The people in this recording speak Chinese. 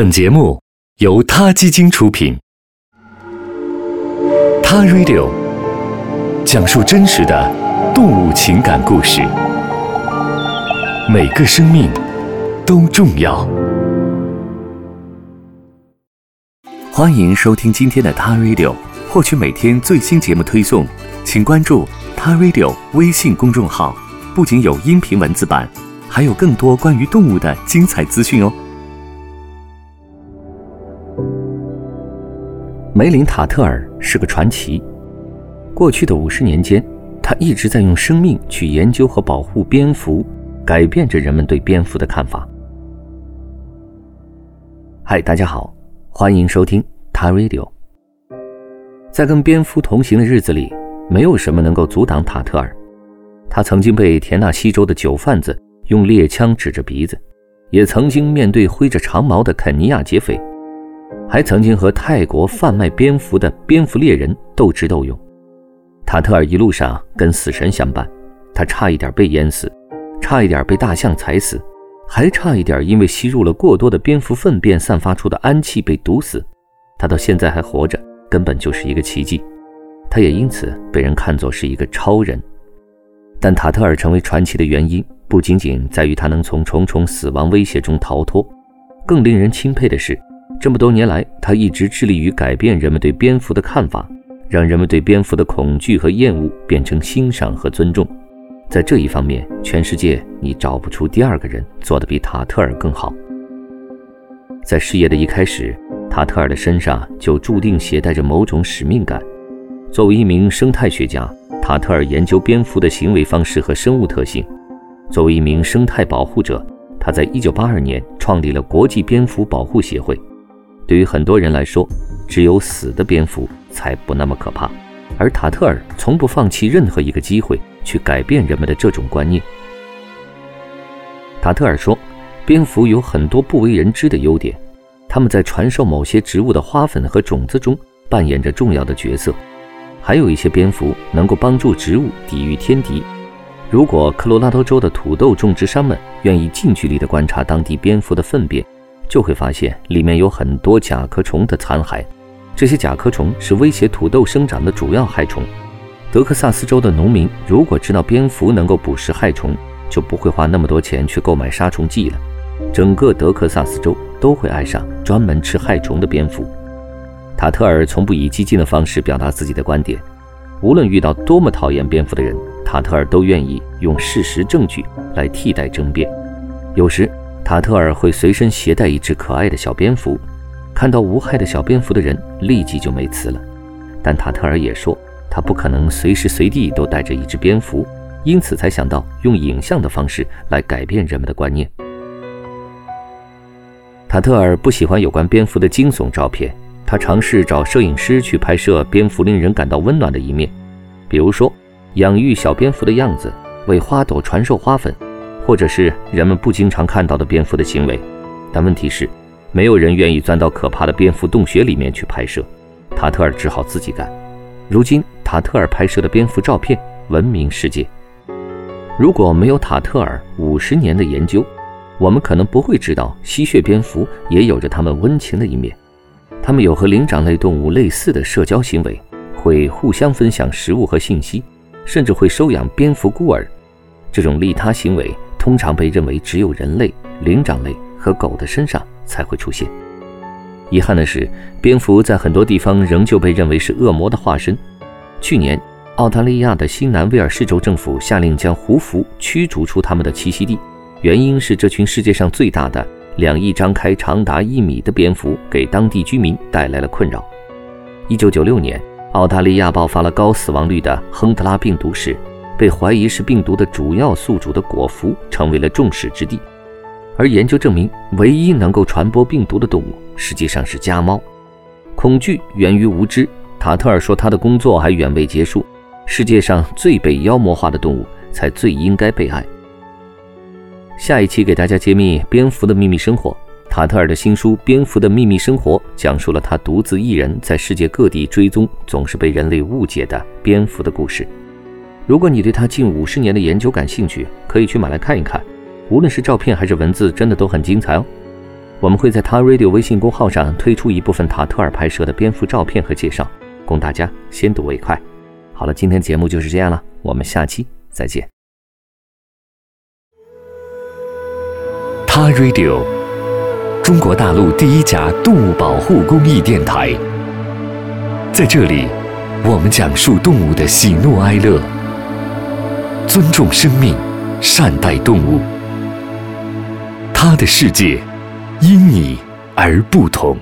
本节目由他基金出品，《他 Radio》讲述真实的动物情感故事，每个生命都重要。欢迎收听今天的《他 Radio》，获取每天最新节目推送，请关注《他 Radio》微信公众号，不仅有音频文字版，还有更多关于动物的精彩资讯哦。梅林塔特尔是个传奇。过去的五十年间，他一直在用生命去研究和保护蝙蝠，改变着人们对蝙蝠的看法。嗨，大家好，欢迎收听他 Radio。在跟蝙蝠同行的日子里，没有什么能够阻挡塔特尔。他曾经被田纳西州的酒贩子用猎枪指着鼻子，也曾经面对挥着长矛的肯尼亚劫匪。还曾经和泰国贩卖蝙蝠的蝙蝠猎人斗智斗勇，塔特尔一路上跟死神相伴，他差一点被淹死，差一点被大象踩死，还差一点因为吸入了过多的蝙蝠粪便散发出的氨气被毒死。他到现在还活着，根本就是一个奇迹。他也因此被人看作是一个超人。但塔特尔成为传奇的原因，不仅仅在于他能从重重死亡威胁中逃脱，更令人钦佩的是。这么多年来，他一直致力于改变人们对蝙蝠的看法，让人们对蝙蝠的恐惧和厌恶变成欣赏和尊重。在这一方面，全世界你找不出第二个人做得比塔特尔更好。在事业的一开始，塔特尔的身上就注定携带着某种使命感。作为一名生态学家，塔特尔研究蝙蝠的行为方式和生物特性；作为一名生态保护者，他在1982年创立了国际蝙蝠保护协会。对于很多人来说，只有死的蝙蝠才不那么可怕，而塔特尔从不放弃任何一个机会去改变人们的这种观念。塔特尔说，蝙蝠有很多不为人知的优点，它们在传授某些植物的花粉和种子中扮演着重要的角色，还有一些蝙蝠能够帮助植物抵御天敌。如果科罗拉多州的土豆种植商们愿意近距离地观察当地蝙蝠的粪便，就会发现里面有很多甲壳虫的残骸，这些甲壳虫是威胁土豆生长的主要害虫。德克萨斯州的农民如果知道蝙蝠能够捕食害虫，就不会花那么多钱去购买杀虫剂了。整个德克萨斯州都会爱上专门吃害虫的蝙蝠。塔特尔从不以激进的方式表达自己的观点，无论遇到多么讨厌蝙蝠的人，塔特尔都愿意用事实证据来替代争辩。有时。塔特尔会随身携带一只可爱的小蝙蝠，看到无害的小蝙蝠的人立即就没词了。但塔特尔也说，他不可能随时随地都带着一只蝙蝠，因此才想到用影像的方式来改变人们的观念。塔特尔不喜欢有关蝙蝠的惊悚照片，他尝试找摄影师去拍摄蝙蝠令人感到温暖的一面，比如说养育小蝙蝠的样子，为花朵传授花粉。或者是人们不经常看到的蝙蝠的行为，但问题是，没有人愿意钻到可怕的蝙蝠洞穴里面去拍摄。塔特尔只好自己干。如今，塔特尔拍摄的蝙蝠照片闻名世界。如果没有塔特尔五十年的研究，我们可能不会知道吸血蝙蝠也有着它们温情的一面。它们有和灵长类动物类似的社交行为，会互相分享食物和信息，甚至会收养蝙蝠孤儿。这种利他行为。通常被认为只有人类、灵长类和狗的身上才会出现。遗憾的是，蝙蝠在很多地方仍旧被认为是恶魔的化身。去年，澳大利亚的新南威尔士州政府下令将胡蝠驱逐出他们的栖息地，原因是这群世界上最大的、两翼张开、长达一米的蝙蝠给当地居民带来了困扰。一九九六年，澳大利亚爆发了高死亡率的亨特拉病毒时。被怀疑是病毒的主要宿主的果蝠成为了众矢之的，而研究证明，唯一能够传播病毒的动物实际上是家猫。恐惧源于无知。塔特尔说，他的工作还远未结束。世界上最被妖魔化的动物才最应该被爱。下一期给大家揭秘蝙蝠的秘密生活。塔特尔的新书《蝙蝠的秘密生活》讲述了他独自一人在世界各地追踪总是被人类误解的蝙蝠的故事。如果你对他近五十年的研究感兴趣，可以去买来看一看。无论是照片还是文字，真的都很精彩哦。我们会在他 Radio 微信公号上推出一部分塔特尔拍摄的蝙蝠照片和介绍，供大家先睹为快。好了，今天节目就是这样了，我们下期再见。他 Radio，中国大陆第一家动物保护公益电台，在这里，我们讲述动物的喜怒哀乐，尊重生命，善待动物。他的世界。因你而不同。